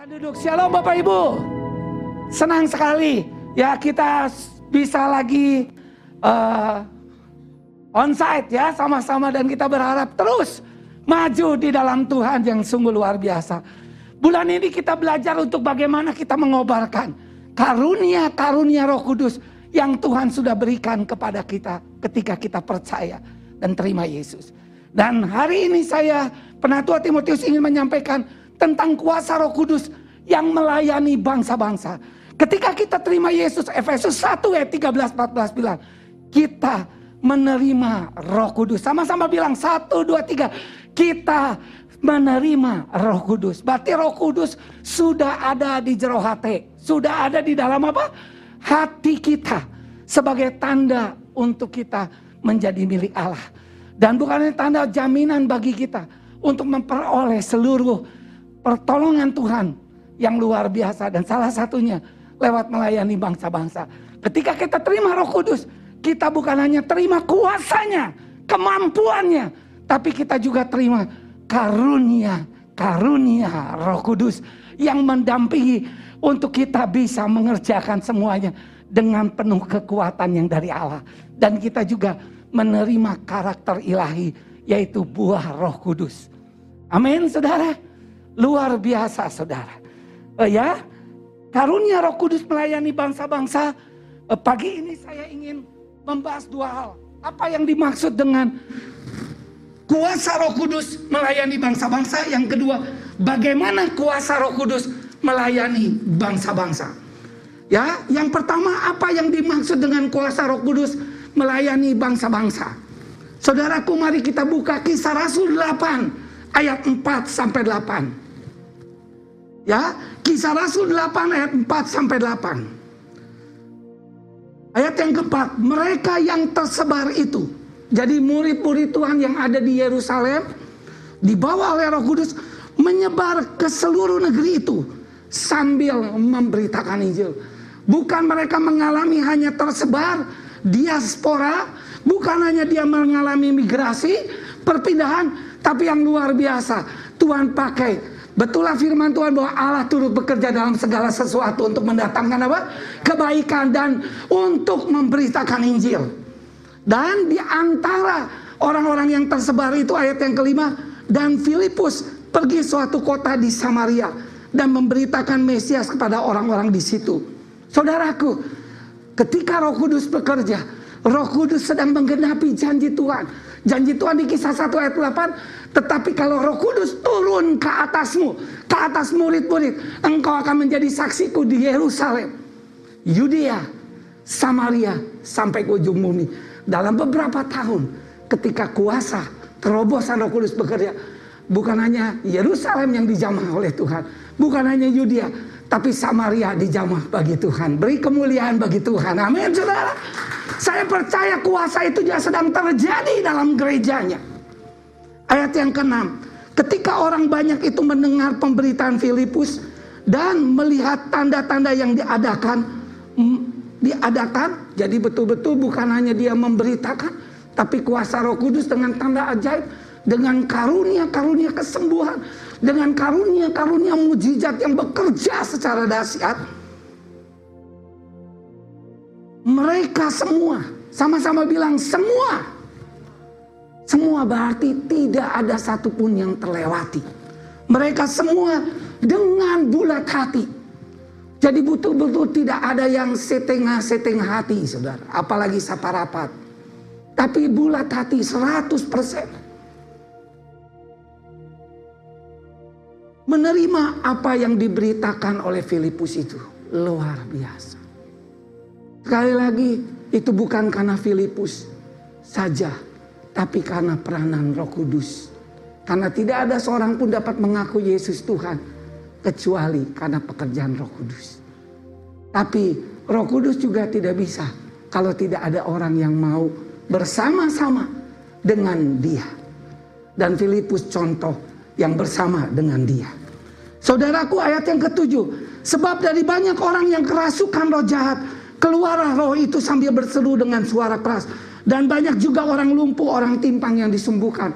Silakan duduk. Shalom Bapak Ibu. Senang sekali ya kita bisa lagi uh, onsite ya sama-sama dan kita berharap terus maju di dalam Tuhan yang sungguh luar biasa. Bulan ini kita belajar untuk bagaimana kita mengobarkan karunia-karunia Roh Kudus yang Tuhan sudah berikan kepada kita ketika kita percaya dan terima Yesus. Dan hari ini saya Penatua Timotius ingin menyampaikan tentang kuasa Roh Kudus yang melayani bangsa-bangsa. Ketika kita terima Yesus, Efesus 1 ayat 13 14 bilang, kita menerima Roh Kudus. Sama-sama bilang 1 2 3. Kita menerima Roh Kudus. Berarti Roh Kudus sudah ada di jero hati, sudah ada di dalam apa? Hati kita sebagai tanda untuk kita menjadi milik Allah. Dan bukan tanda jaminan bagi kita untuk memperoleh seluruh pertolongan Tuhan yang luar biasa dan salah satunya lewat melayani bangsa-bangsa. Ketika kita terima Roh Kudus, kita bukan hanya terima kuasanya, kemampuannya, tapi kita juga terima karunia, karunia Roh Kudus yang mendampingi untuk kita bisa mengerjakan semuanya dengan penuh kekuatan yang dari Allah dan kita juga menerima karakter ilahi yaitu buah Roh Kudus. Amin, Saudara. Luar biasa saudara. Uh, ya, karunia roh kudus melayani bangsa-bangsa. Uh, pagi ini saya ingin membahas dua hal. Apa yang dimaksud dengan kuasa roh kudus melayani bangsa-bangsa. Yang kedua, bagaimana kuasa roh kudus melayani bangsa-bangsa. Ya, yang pertama apa yang dimaksud dengan kuasa Roh Kudus melayani bangsa-bangsa? Saudaraku, mari kita buka Kisah Rasul 8 ayat 4 sampai 8. Ya, Kisah Rasul 8 ayat 4 sampai 8. Ayat yang keempat, mereka yang tersebar itu. Jadi murid-murid Tuhan yang ada di Yerusalem dibawa oleh Roh Kudus menyebar ke seluruh negeri itu sambil memberitakan Injil. Bukan mereka mengalami hanya tersebar diaspora, bukan hanya dia mengalami migrasi, perpindahan, tapi yang luar biasa. Tuhan pakai Betullah firman Tuhan bahwa Allah turut bekerja dalam segala sesuatu untuk mendatangkan apa? Kebaikan dan untuk memberitakan Injil. Dan di antara orang-orang yang tersebar itu ayat yang kelima. Dan Filipus pergi suatu kota di Samaria. Dan memberitakan Mesias kepada orang-orang di situ. Saudaraku, ketika roh kudus bekerja. Roh kudus sedang menggenapi janji Tuhan. Janji Tuhan di kisah 1 ayat 8 tetapi kalau roh kudus turun ke atasmu, ke atas murid-murid, engkau akan menjadi saksiku di Yerusalem, Yudea, Samaria, sampai ke ujung bumi. Dalam beberapa tahun ketika kuasa terobosan roh kudus bekerja, bukan hanya Yerusalem yang dijamah oleh Tuhan, bukan hanya Yudea, tapi Samaria dijamah bagi Tuhan. Beri kemuliaan bagi Tuhan. Amin, saudara. Saya percaya kuasa itu juga sedang terjadi dalam gerejanya. Ayat yang keenam, ketika orang banyak itu mendengar pemberitaan Filipus dan melihat tanda-tanda yang diadakan, diadakan, jadi betul-betul bukan hanya dia memberitakan, tapi kuasa Roh Kudus dengan tanda ajaib, dengan karunia-karunia kesembuhan, dengan karunia-karunia mujizat yang bekerja secara dahsyat. Mereka semua sama-sama bilang semua semua berarti tidak ada satupun yang terlewati. Mereka semua dengan bulat hati. Jadi betul-betul tidak ada yang setengah-setengah hati saudara. Apalagi saparapat. Tapi bulat hati 100%. Menerima apa yang diberitakan oleh Filipus itu. Luar biasa. Sekali lagi itu bukan karena Filipus saja tapi karena peranan Roh Kudus. Karena tidak ada seorang pun dapat mengaku Yesus Tuhan kecuali karena pekerjaan Roh Kudus. Tapi Roh Kudus juga tidak bisa kalau tidak ada orang yang mau bersama-sama dengan Dia. Dan Filipus contoh yang bersama dengan Dia. Saudaraku ayat yang ketujuh, sebab dari banyak orang yang kerasukan roh jahat, keluarlah roh itu sambil berseru dengan suara keras dan banyak juga orang lumpuh, orang timpang yang disembuhkan.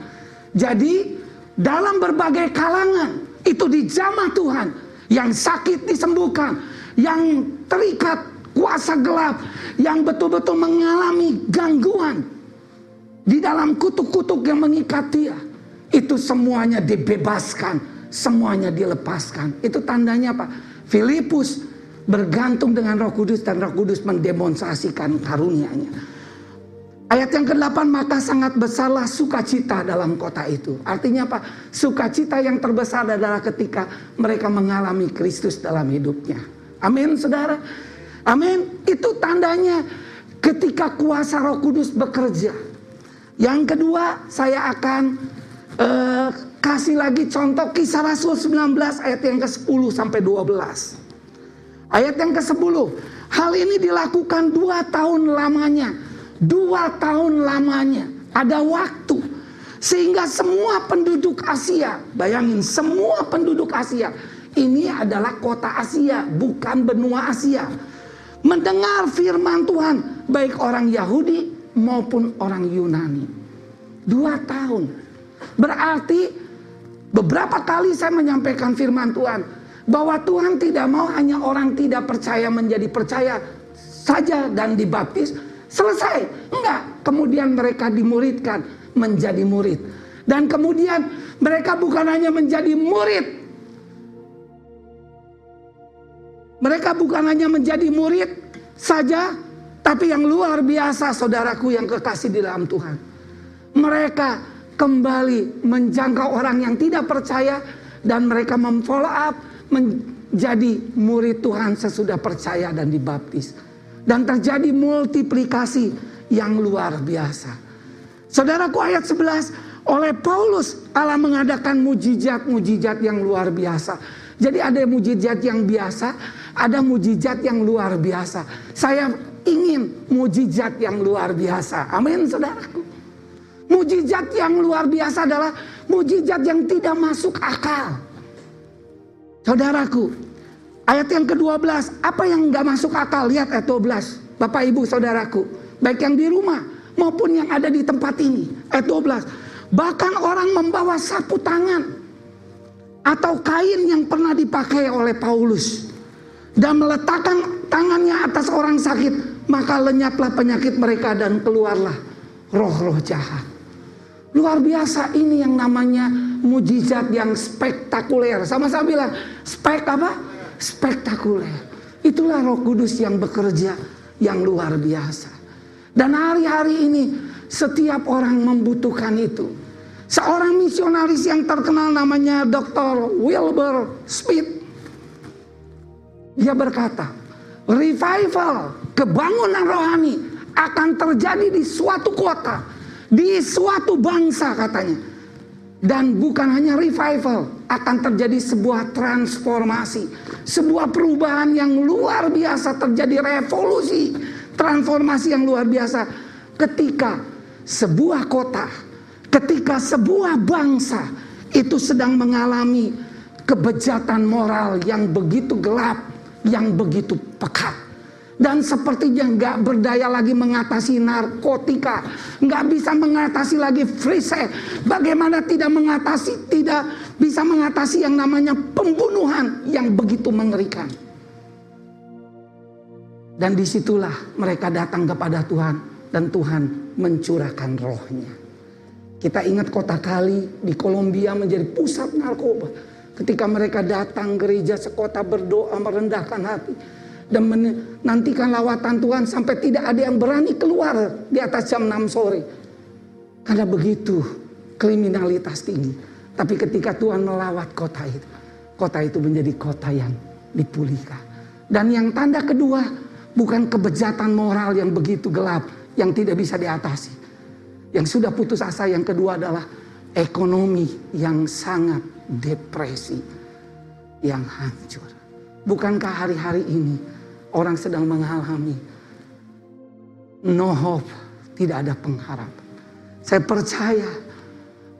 Jadi dalam berbagai kalangan itu dijamah Tuhan. Yang sakit disembuhkan. Yang terikat kuasa gelap. Yang betul-betul mengalami gangguan. Di dalam kutuk-kutuk yang mengikat dia. Itu semuanya dibebaskan. Semuanya dilepaskan. Itu tandanya apa? Filipus bergantung dengan roh kudus dan roh kudus mendemonstrasikan karunia-Nya. Ayat yang ke-8 maka sangat besarlah sukacita dalam kota itu. Artinya apa? Sukacita yang terbesar adalah ketika mereka mengalami Kristus dalam hidupnya. Amin saudara. Amin. Itu tandanya ketika kuasa roh kudus bekerja. Yang kedua saya akan uh, kasih lagi contoh kisah Rasul 19 ayat yang ke-10 sampai 12. Ayat yang ke-10. Hal ini dilakukan dua tahun lamanya Dua tahun lamanya. Ada waktu. Sehingga semua penduduk Asia. Bayangin semua penduduk Asia. Ini adalah kota Asia. Bukan benua Asia. Mendengar firman Tuhan. Baik orang Yahudi maupun orang Yunani. Dua tahun. Berarti beberapa kali saya menyampaikan firman Tuhan. Bahwa Tuhan tidak mau hanya orang tidak percaya menjadi percaya saja dan dibaptis Selesai. Enggak. Kemudian mereka dimuridkan menjadi murid. Dan kemudian mereka bukan hanya menjadi murid. Mereka bukan hanya menjadi murid saja. Tapi yang luar biasa saudaraku yang kekasih di dalam Tuhan. Mereka kembali menjangkau orang yang tidak percaya. Dan mereka memfollow up menjadi murid Tuhan sesudah percaya dan dibaptis. Dan terjadi multiplikasi yang luar biasa. Saudaraku ayat 11, oleh Paulus Allah mengadakan mujizat-mujizat yang luar biasa. Jadi ada mujizat yang biasa, ada mujizat yang luar biasa. Saya ingin mujizat yang luar biasa. Amin saudaraku. Mujizat yang luar biasa adalah mujizat yang tidak masuk akal. Saudaraku, Ayat yang ke-12, apa yang nggak masuk akal? Lihat ayat 12. Bapak Ibu Saudaraku, baik yang di rumah maupun yang ada di tempat ini. Ayat 12. Bahkan orang membawa sapu tangan atau kain yang pernah dipakai oleh Paulus dan meletakkan tangannya atas orang sakit, maka lenyaplah penyakit mereka dan keluarlah roh-roh jahat. Luar biasa ini yang namanya mujizat yang spektakuler. Sama-sama bilang, spek apa? spektakuler. Itulah Roh Kudus yang bekerja yang luar biasa. Dan hari-hari ini setiap orang membutuhkan itu. Seorang misionaris yang terkenal namanya Dr. Wilbur Smith. Dia berkata, revival, kebangunan rohani akan terjadi di suatu kota, di suatu bangsa katanya. Dan bukan hanya revival, akan terjadi sebuah transformasi, sebuah perubahan yang luar biasa terjadi revolusi, transformasi yang luar biasa. Ketika sebuah kota, ketika sebuah bangsa itu sedang mengalami kebejatan moral yang begitu gelap, yang begitu pekat dan sepertinya nggak berdaya lagi mengatasi narkotika, nggak bisa mengatasi lagi free. Bagaimana tidak mengatasi, tidak bisa mengatasi yang namanya pembunuhan yang begitu mengerikan. Dan di situlah mereka datang kepada Tuhan dan Tuhan mencurahkan rohnya. Kita ingat kota Kali di Kolombia menjadi pusat narkoba. Ketika mereka datang gereja sekota berdoa merendahkan hati dan menantikan lawatan Tuhan sampai tidak ada yang berani keluar di atas jam 6 sore. Karena begitu kriminalitas tinggi. Tapi ketika Tuhan melawat kota itu, kota itu menjadi kota yang dipulihkan. Dan yang tanda kedua, bukan kebejatan moral yang begitu gelap, yang tidak bisa diatasi. Yang sudah putus asa yang kedua adalah ekonomi yang sangat depresi, yang hancur. Bukankah hari-hari ini orang sedang mengalami no hope, tidak ada pengharapan. Saya percaya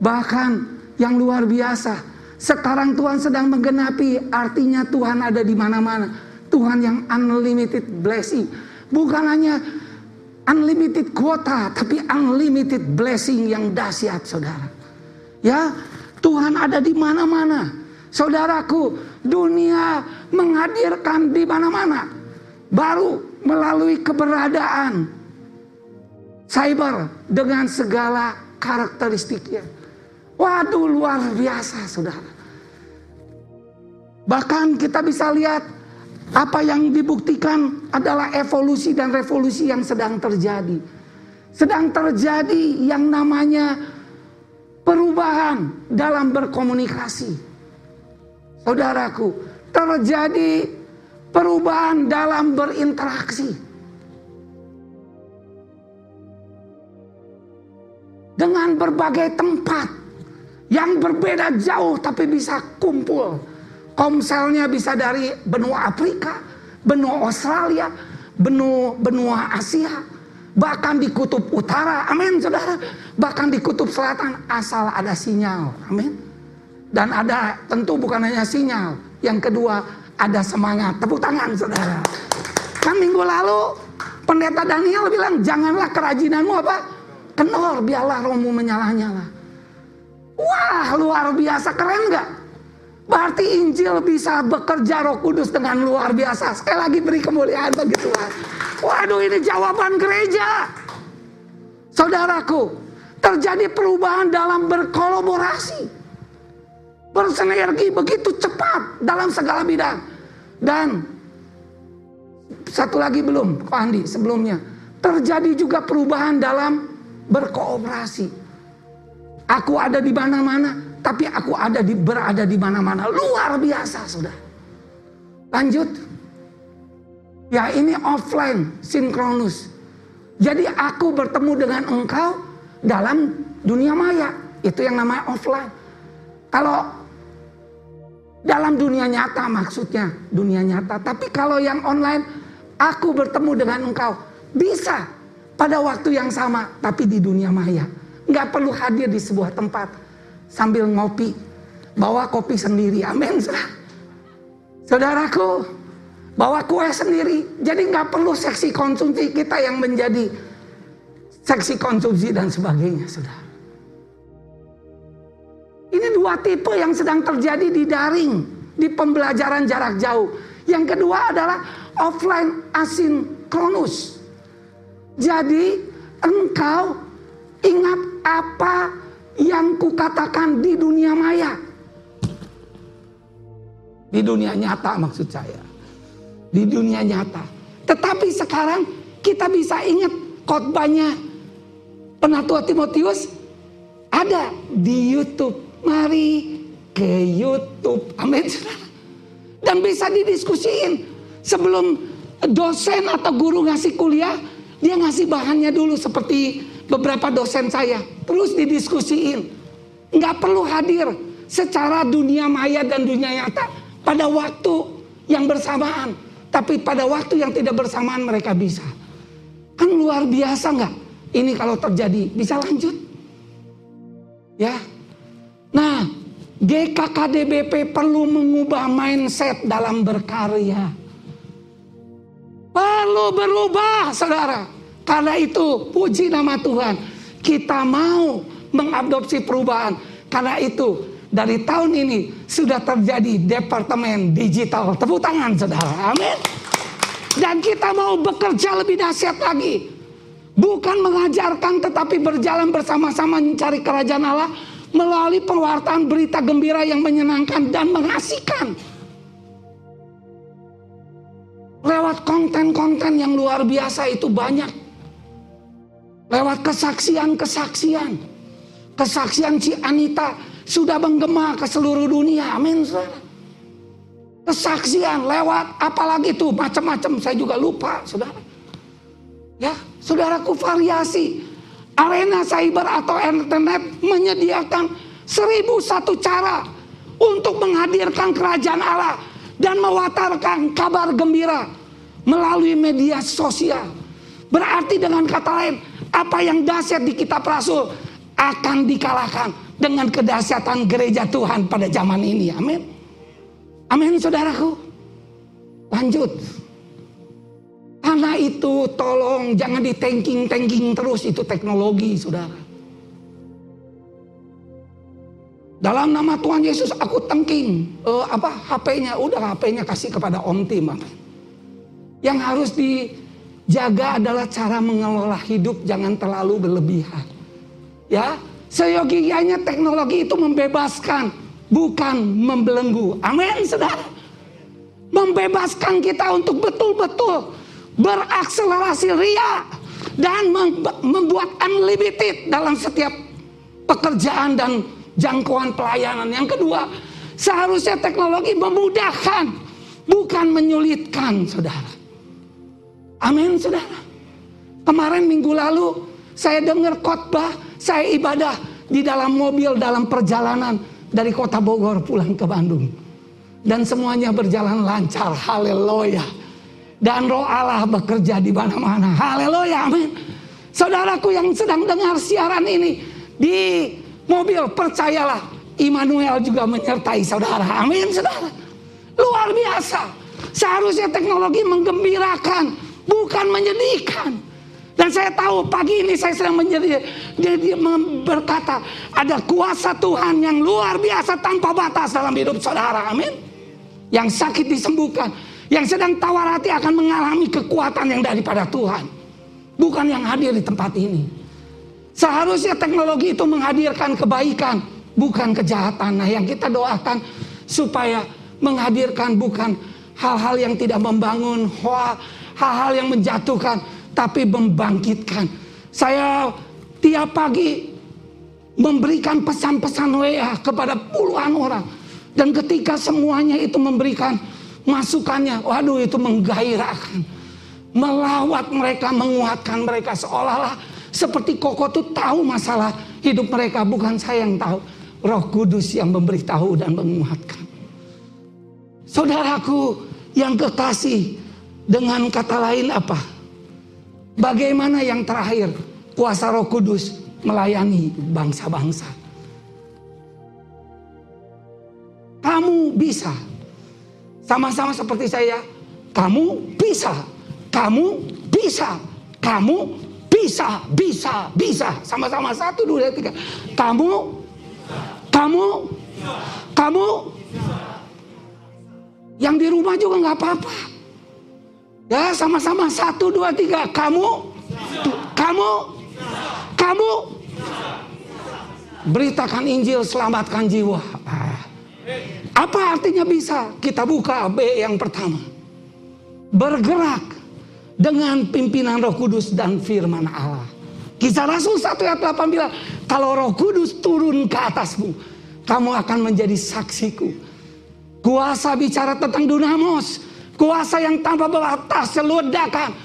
bahkan yang luar biasa sekarang Tuhan sedang menggenapi artinya Tuhan ada di mana-mana. Tuhan yang unlimited blessing. Bukan hanya unlimited kuota tapi unlimited blessing yang dahsyat saudara. Ya, Tuhan ada di mana-mana. Saudaraku, dunia menghadirkan di mana-mana. Baru melalui keberadaan cyber dengan segala karakteristiknya. Waduh luar biasa saudara. Bahkan kita bisa lihat apa yang dibuktikan adalah evolusi dan revolusi yang sedang terjadi. Sedang terjadi yang namanya perubahan dalam berkomunikasi. Saudaraku, terjadi perubahan dalam berinteraksi. Dengan berbagai tempat yang berbeda jauh tapi bisa kumpul Komselnya bisa dari benua Afrika, benua Australia, benua benua Asia, bahkan di kutub utara. Amin, saudara. Bahkan di kutub selatan asal ada sinyal. Amin. Dan ada tentu bukan hanya sinyal. Yang kedua ada semangat. Tepuk tangan, saudara. Kan minggu lalu pendeta Daniel bilang janganlah kerajinanmu apa kenor biarlah rohmu menyala-nyala. Wah luar biasa keren gak? Berarti Injil bisa bekerja roh kudus dengan luar biasa. Sekali lagi beri kemuliaan bagi Tuhan. Waduh ini jawaban gereja. Saudaraku, terjadi perubahan dalam berkolaborasi. Bersinergi begitu cepat dalam segala bidang. Dan satu lagi belum, Pak Andi sebelumnya. Terjadi juga perubahan dalam berkooperasi. Aku ada di mana-mana, tapi aku ada di berada di mana-mana. Luar biasa, sudah. Lanjut. Ya, ini offline sinkronus. Jadi aku bertemu dengan engkau dalam dunia maya. Itu yang namanya offline. Kalau dalam dunia nyata maksudnya dunia nyata. Tapi kalau yang online, aku bertemu dengan engkau. Bisa pada waktu yang sama, tapi di dunia maya. Nggak perlu hadir di sebuah tempat sambil ngopi. Bawa kopi sendiri. Amin. Saudaraku, bawa kue sendiri. Jadi nggak perlu seksi konsumsi kita yang menjadi seksi konsumsi dan sebagainya, saudara. Ini dua tipe yang sedang terjadi di daring, di pembelajaran jarak jauh. Yang kedua adalah offline asinkronus. Jadi engkau ingat apa yang kukatakan di dunia maya. Di dunia nyata maksud saya. Di dunia nyata. Tetapi sekarang kita bisa ingat khotbahnya penatua Timotius ada di YouTube. Mari ke YouTube. Amin. Dan bisa didiskusiin. Sebelum dosen atau guru ngasih kuliah, dia ngasih bahannya dulu seperti beberapa dosen saya terus didiskusiin. Nggak perlu hadir secara dunia maya dan dunia nyata pada waktu yang bersamaan. Tapi pada waktu yang tidak bersamaan mereka bisa. Kan luar biasa nggak? Ini kalau terjadi bisa lanjut. Ya. Nah, GKKDBP perlu mengubah mindset dalam berkarya. Perlu berubah, saudara. Karena itu puji nama Tuhan. Kita mau mengadopsi perubahan. Karena itu dari tahun ini sudah terjadi departemen digital. Tepuk tangan saudara. Amin. Dan kita mau bekerja lebih dahsyat lagi. Bukan mengajarkan tetapi berjalan bersama-sama mencari kerajaan Allah melalui pewartaan berita gembira yang menyenangkan dan mengasihkan. Lewat konten-konten yang luar biasa itu banyak Lewat kesaksian-kesaksian. Kesaksian si Anita sudah menggema ke seluruh dunia. Amin. Kesaksian lewat apalagi itu macam-macam saya juga lupa, Saudara. Ya, Saudaraku variasi. Arena cyber atau internet menyediakan seribu satu cara untuk menghadirkan kerajaan Allah dan mewatarkan kabar gembira melalui media sosial. Berarti dengan kata lain, apa yang dahsyat di kitab Rasul akan dikalahkan dengan kedahsyatan gereja Tuhan pada zaman ini. Amin. Amin saudaraku. Lanjut. Karena itu tolong jangan di tanking-tanking terus itu teknologi saudara. Dalam nama Tuhan Yesus aku tengking uh, apa HP-nya, udah HP-nya kasih kepada Om Tim. Yang harus dijaga adalah cara mengelola hidup jangan terlalu berlebihan. Ya, seyogianya teknologi itu membebaskan, bukan membelenggu. Amin, saudara. Membebaskan kita untuk betul-betul berakselerasi ria dan membuat unlimited dalam setiap pekerjaan dan jangkauan pelayanan. Yang kedua, seharusnya teknologi memudahkan, bukan menyulitkan, saudara. Amin, saudara. Kemarin minggu lalu saya dengar khotbah, saya ibadah di dalam mobil dalam perjalanan dari kota Bogor pulang ke Bandung. Dan semuanya berjalan lancar, haleluya. Dan roh Allah bekerja di mana-mana, haleluya, amin. Saudaraku yang sedang dengar siaran ini, di mobil percayalah Immanuel juga menyertai saudara. Amin saudara. Luar biasa. Seharusnya teknologi menggembirakan, bukan menyedihkan. Dan saya tahu pagi ini saya sedang menjadi jadi berkata ada kuasa Tuhan yang luar biasa tanpa batas dalam hidup saudara. Amin. Yang sakit disembuhkan, yang sedang tawar hati akan mengalami kekuatan yang daripada Tuhan. Bukan yang hadir di tempat ini. Seharusnya teknologi itu menghadirkan kebaikan, bukan kejahatan. Nah, yang kita doakan supaya menghadirkan bukan hal-hal yang tidak membangun, hal-hal yang menjatuhkan, tapi membangkitkan. Saya tiap pagi memberikan pesan-pesan WA kepada puluhan orang. Dan ketika semuanya itu memberikan masukannya, waduh itu menggairahkan. Melawat mereka, menguatkan mereka seolah-olah seperti Koko tuh tahu masalah hidup mereka, bukan saya yang tahu. Roh Kudus yang memberitahu dan menguatkan. Saudaraku yang kekasih, dengan kata lain apa? Bagaimana yang terakhir kuasa Roh Kudus melayani bangsa-bangsa? Kamu bisa sama-sama seperti saya. Kamu bisa, kamu bisa, kamu bisa, bisa, bisa. Sama-sama satu, dua, tiga. Kamu, kamu, kamu. Yang di rumah juga nggak apa-apa. Ya sama-sama satu, dua, tiga. Kamu, kamu, kamu. Beritakan Injil, selamatkan jiwa. Ah. Apa artinya bisa? Kita buka B yang pertama. Bergerak dengan pimpinan Roh Kudus dan firman Allah. Kisah Rasul 1 ayat 8 bilang, kalau Roh Kudus turun ke atasmu, kamu akan menjadi saksiku. Kuasa bicara tentang dunamos, kuasa yang tanpa batas seledakan.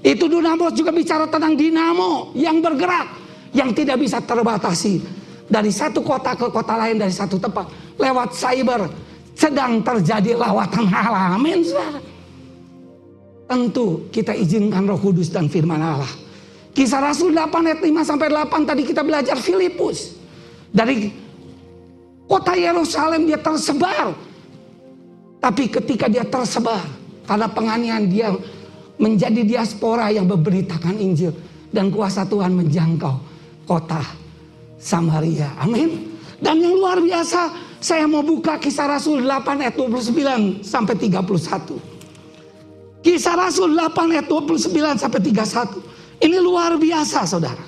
Itu dunamos juga bicara tentang dinamo yang bergerak, yang tidak bisa terbatasi. Dari satu kota ke kota lain, dari satu tempat, lewat cyber, sedang terjadi lawatan Allah. Amin, tentu kita izinkan Roh Kudus dan firman Allah. Kisah Rasul 8 ayat 5 sampai 8 tadi kita belajar Filipus. Dari kota Yerusalem dia tersebar. Tapi ketika dia tersebar karena penganiayaan dia menjadi diaspora yang memberitakan Injil dan kuasa Tuhan menjangkau kota Samaria. Amin. Dan yang luar biasa, saya mau buka kisah Rasul 8 ayat 29 sampai 31. Kisah Rasul 8 ayat 29 sampai 31. Ini luar biasa saudara.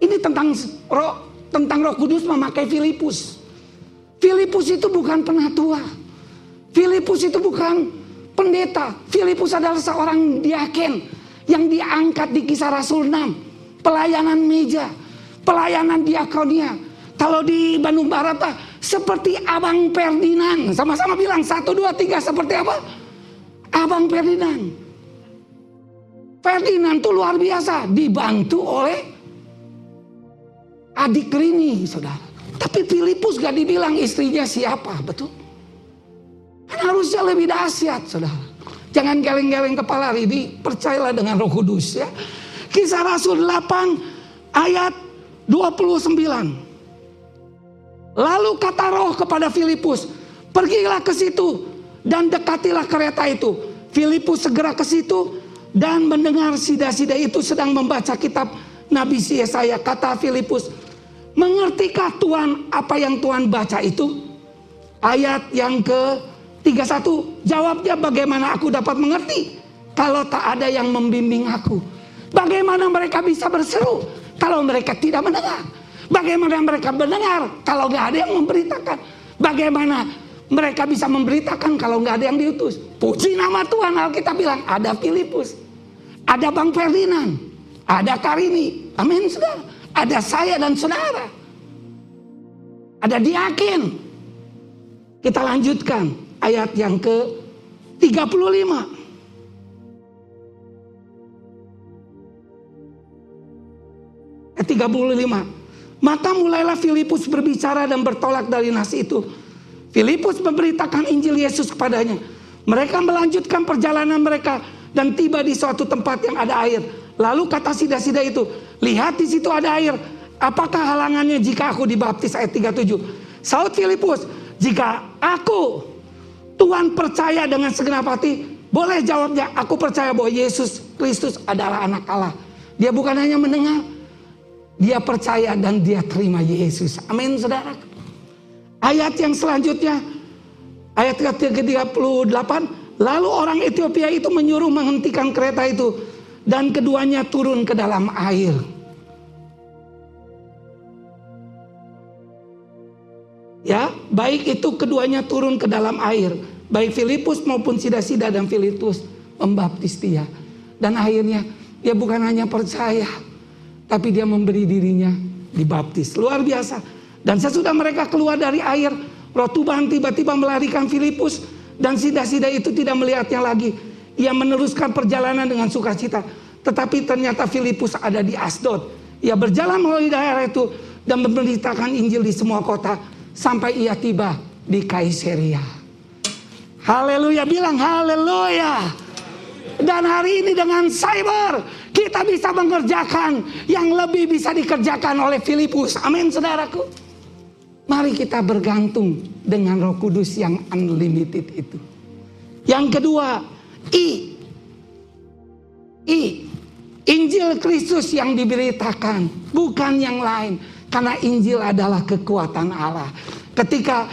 Ini tentang roh, tentang roh kudus memakai Filipus. Filipus itu bukan penatua. Filipus itu bukan pendeta. Filipus adalah seorang diaken yang diangkat di kisah Rasul 6. Pelayanan meja, pelayanan diakonia. Kalau di Bandung Barat seperti Abang Ferdinand. Sama-sama bilang satu dua tiga seperti apa? Abang Ferdinand. Ferdinand tuh luar biasa. Dibantu oleh adik Rini, saudara. Tapi Filipus gak dibilang istrinya siapa, betul? Kan harusnya lebih dahsyat, saudara. Jangan geleng-geleng kepala Rini, percayalah dengan roh kudus ya. Kisah Rasul 8 ayat 29. Lalu kata roh kepada Filipus, pergilah ke situ dan dekatilah kereta itu. Filipus segera ke situ dan mendengar sida-sida itu sedang membaca kitab Nabi Yesaya. Kata Filipus, Mengertikah Tuhan apa yang Tuhan baca itu? Ayat yang ke 31. Jawabnya bagaimana aku dapat mengerti kalau tak ada yang membimbing aku? Bagaimana mereka bisa berseru kalau mereka tidak mendengar? Bagaimana mereka mendengar kalau nggak ada yang memberitakan? Bagaimana mereka bisa memberitakan kalau nggak ada yang diutus? Puji nama Tuhan Alkitab bilang ada Filipus, ada Bang Ferdinand, ada Karini, amin saudara. Ada saya dan saudara. Ada diakin. Kita lanjutkan ayat yang ke 35. Ayat 35. Maka mulailah Filipus berbicara dan bertolak dari nasi itu. Filipus memberitakan Injil Yesus kepadanya. Mereka melanjutkan perjalanan mereka dan tiba di suatu tempat yang ada air. Lalu kata sida-sida itu, lihat di situ ada air. Apakah halangannya jika aku dibaptis ayat 37? Saud Filipus, jika aku Tuhan percaya dengan segenap hati, boleh jawabnya, aku percaya bahwa Yesus Kristus adalah anak Allah. Dia bukan hanya mendengar, dia percaya dan dia terima Yesus. Amin saudara. Ayat yang selanjutnya, ayat ke-38, lalu orang Ethiopia itu menyuruh menghentikan kereta itu dan keduanya turun ke dalam air. Ya, baik itu keduanya turun ke dalam air. Baik Filipus maupun Sida-Sida dan Filipus membaptis dia. Dan akhirnya dia bukan hanya percaya, tapi dia memberi dirinya dibaptis. Luar biasa. Dan sesudah mereka keluar dari air, roh Tuhan tiba-tiba melarikan Filipus dan Sida-Sida itu tidak melihatnya lagi ia meneruskan perjalanan dengan sukacita. Tetapi ternyata Filipus ada di Asdod. Ia berjalan melalui daerah itu dan memberitakan Injil di semua kota sampai ia tiba di Kaisaria. Haleluya, bilang haleluya. Dan hari ini dengan cyber kita bisa mengerjakan yang lebih bisa dikerjakan oleh Filipus. Amin saudaraku. Mari kita bergantung dengan roh kudus yang unlimited itu. Yang kedua, I. I. Injil Kristus yang diberitakan, bukan yang lain. Karena Injil adalah kekuatan Allah. Ketika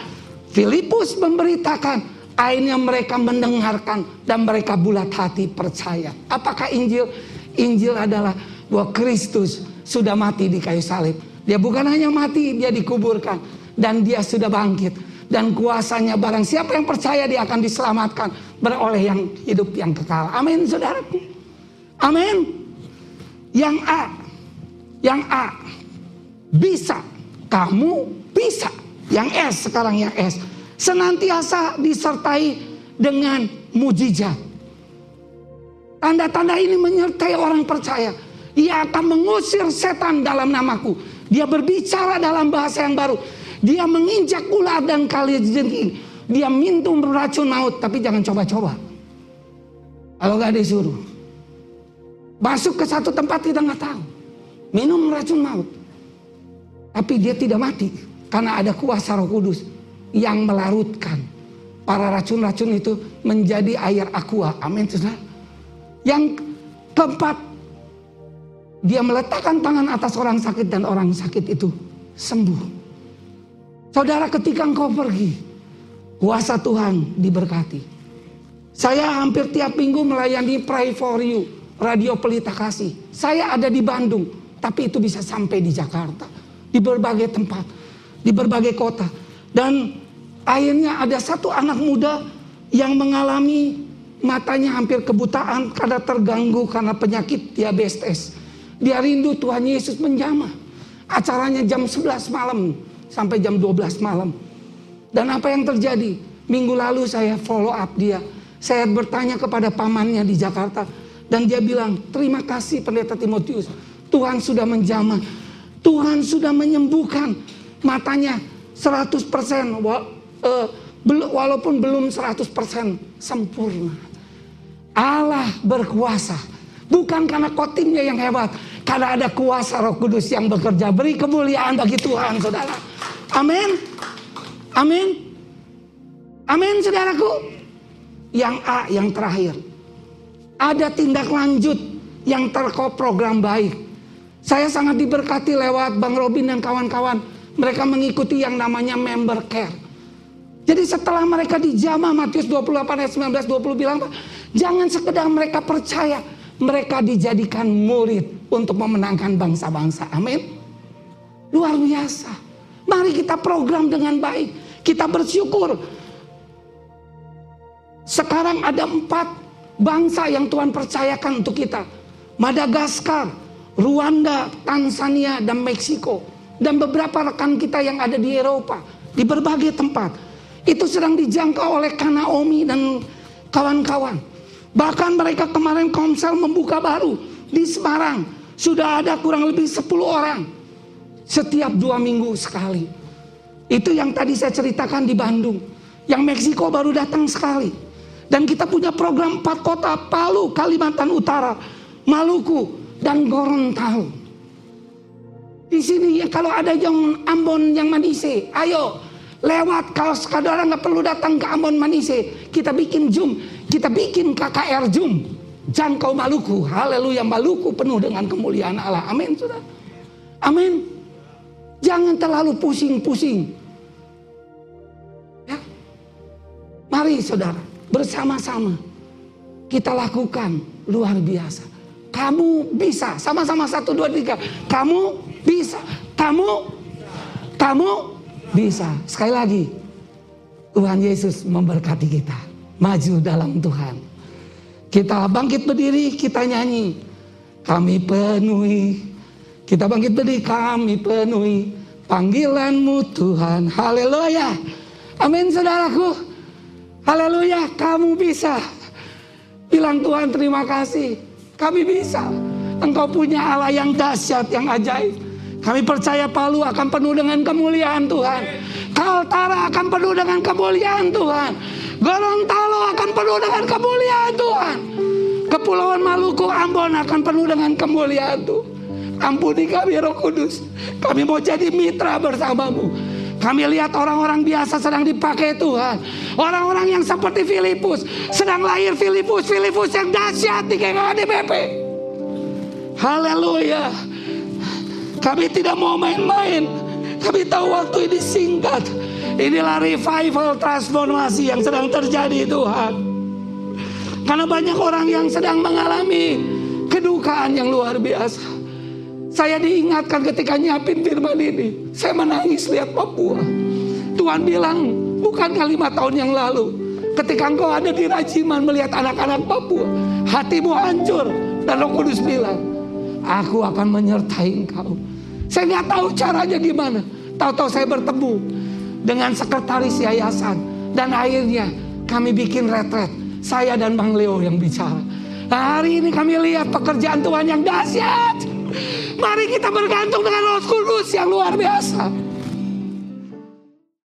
Filipus memberitakan, akhirnya mereka mendengarkan dan mereka bulat hati percaya. Apakah Injil? Injil adalah bahwa Kristus sudah mati di kayu salib. Dia bukan hanya mati, dia dikuburkan dan dia sudah bangkit dan kuasanya barang siapa yang percaya dia akan diselamatkan beroleh yang hidup yang kekal. Amin saudaraku. Amin. Yang A. Yang A. Bisa. Kamu bisa. Yang S sekarang yang S. Senantiasa disertai dengan mujizat. Tanda-tanda ini menyertai orang percaya. Ia akan mengusir setan dalam namaku. Dia berbicara dalam bahasa yang baru. Dia menginjak ular dan kali jengking. Dia minum beracun maut, tapi jangan coba-coba. Kalau nggak disuruh. Masuk ke satu tempat kita nggak tahu. Minum racun maut. Tapi dia tidak mati. Karena ada kuasa roh kudus yang melarutkan. Para racun-racun itu menjadi air aqua. Amin. Yang keempat. Dia meletakkan tangan atas orang sakit dan orang sakit itu sembuh. Saudara ketika engkau pergi, kuasa Tuhan diberkati. Saya hampir tiap minggu melayani Pray for You, Radio Pelita Kasih. Saya ada di Bandung, tapi itu bisa sampai di Jakarta. Di berbagai tempat, di berbagai kota. Dan akhirnya ada satu anak muda yang mengalami matanya hampir kebutaan karena terganggu karena penyakit diabetes. Dia rindu Tuhan Yesus menjamah. Acaranya jam 11 malam sampai jam 12 malam. Dan apa yang terjadi? Minggu lalu saya follow up dia. Saya bertanya kepada pamannya di Jakarta. Dan dia bilang, terima kasih pendeta Timotius. Tuhan sudah menjamah. Tuhan sudah menyembuhkan matanya 100%. Eh, walaupun belum 100% sempurna. Allah berkuasa. Bukan karena kotimnya yang hebat. Karena ada kuasa roh kudus yang bekerja. Beri kemuliaan bagi Tuhan saudara. Amin. Amin. Amin saudaraku. Yang A yang terakhir. Ada tindak lanjut yang terkop program baik. Saya sangat diberkati lewat Bang Robin dan kawan-kawan. Mereka mengikuti yang namanya member care. Jadi setelah mereka dijamah Matius 28 ayat 19 20 bilang jangan sekedar mereka percaya, mereka dijadikan murid untuk memenangkan bangsa-bangsa. Amin. Luar biasa. Mari kita program dengan baik. Kita bersyukur. Sekarang ada empat bangsa yang Tuhan percayakan untuk kita. Madagaskar, Rwanda, Tanzania, dan Meksiko. Dan beberapa rekan kita yang ada di Eropa. Di berbagai tempat. Itu sedang dijangkau oleh Kanaomi dan kawan-kawan. Bahkan mereka kemarin komsel membuka baru di Semarang. Sudah ada kurang lebih 10 orang. Setiap dua minggu sekali. Itu yang tadi saya ceritakan di Bandung. Yang Meksiko baru datang sekali. Dan kita punya program empat kota, Palu, Kalimantan Utara, Maluku, dan Gorontalo. Di sini kalau ada yang Ambon yang Manise, ayo lewat kalau saudara nggak perlu datang ke Ambon Manise, kita bikin Zoom, kita bikin KKR Zoom, jangkau Maluku, haleluya Maluku penuh dengan kemuliaan Allah, amin sudah, amin. Jangan terlalu pusing-pusing. Ya. Mari saudara, bersama-sama kita lakukan luar biasa. Kamu bisa. Sama-sama satu, dua, tiga. Kamu bisa. Kamu, kamu bisa. Sekali lagi. Tuhan Yesus memberkati kita. Maju dalam Tuhan. Kita bangkit berdiri, kita nyanyi. Kami penuhi. Kita bangkit berdiri, kami penuhi. Panggilanmu Tuhan. Haleluya. Amin saudaraku. Haleluya, kamu bisa. Bilang Tuhan terima kasih. Kami bisa. Engkau punya Allah yang dahsyat, yang ajaib. Kami percaya Palu akan penuh dengan kemuliaan Tuhan. Kaltara akan penuh dengan kemuliaan Tuhan. Gorontalo akan penuh dengan kemuliaan Tuhan. Kepulauan Maluku, Ambon akan penuh dengan kemuliaan Tuhan. Ampuni kami roh kudus. Kami mau jadi mitra bersamamu. Kami lihat orang-orang biasa sedang dipakai Tuhan. Orang-orang yang seperti Filipus. Sedang lahir Filipus. Filipus yang dahsyat di KKDBP. Haleluya. Kami tidak mau main-main. Kami tahu waktu ini singkat. Inilah revival transformasi yang sedang terjadi Tuhan. Karena banyak orang yang sedang mengalami kedukaan yang luar biasa. Saya diingatkan ketika nyiapin firman ini. Saya menangis lihat Papua. Tuhan bilang, bukankah lima tahun yang lalu. Ketika engkau ada di Rajiman melihat anak-anak Papua. Hatimu hancur. Dan Roh Kudus bilang, aku akan menyertai engkau. Saya nggak tahu caranya gimana. Tahu-tahu saya bertemu dengan sekretaris yayasan. Dan akhirnya kami bikin retret. Saya dan Bang Leo yang bicara. Nah, hari ini kami lihat pekerjaan Tuhan yang dahsyat. Mari kita bergantung dengan Roh Kudus yang luar biasa.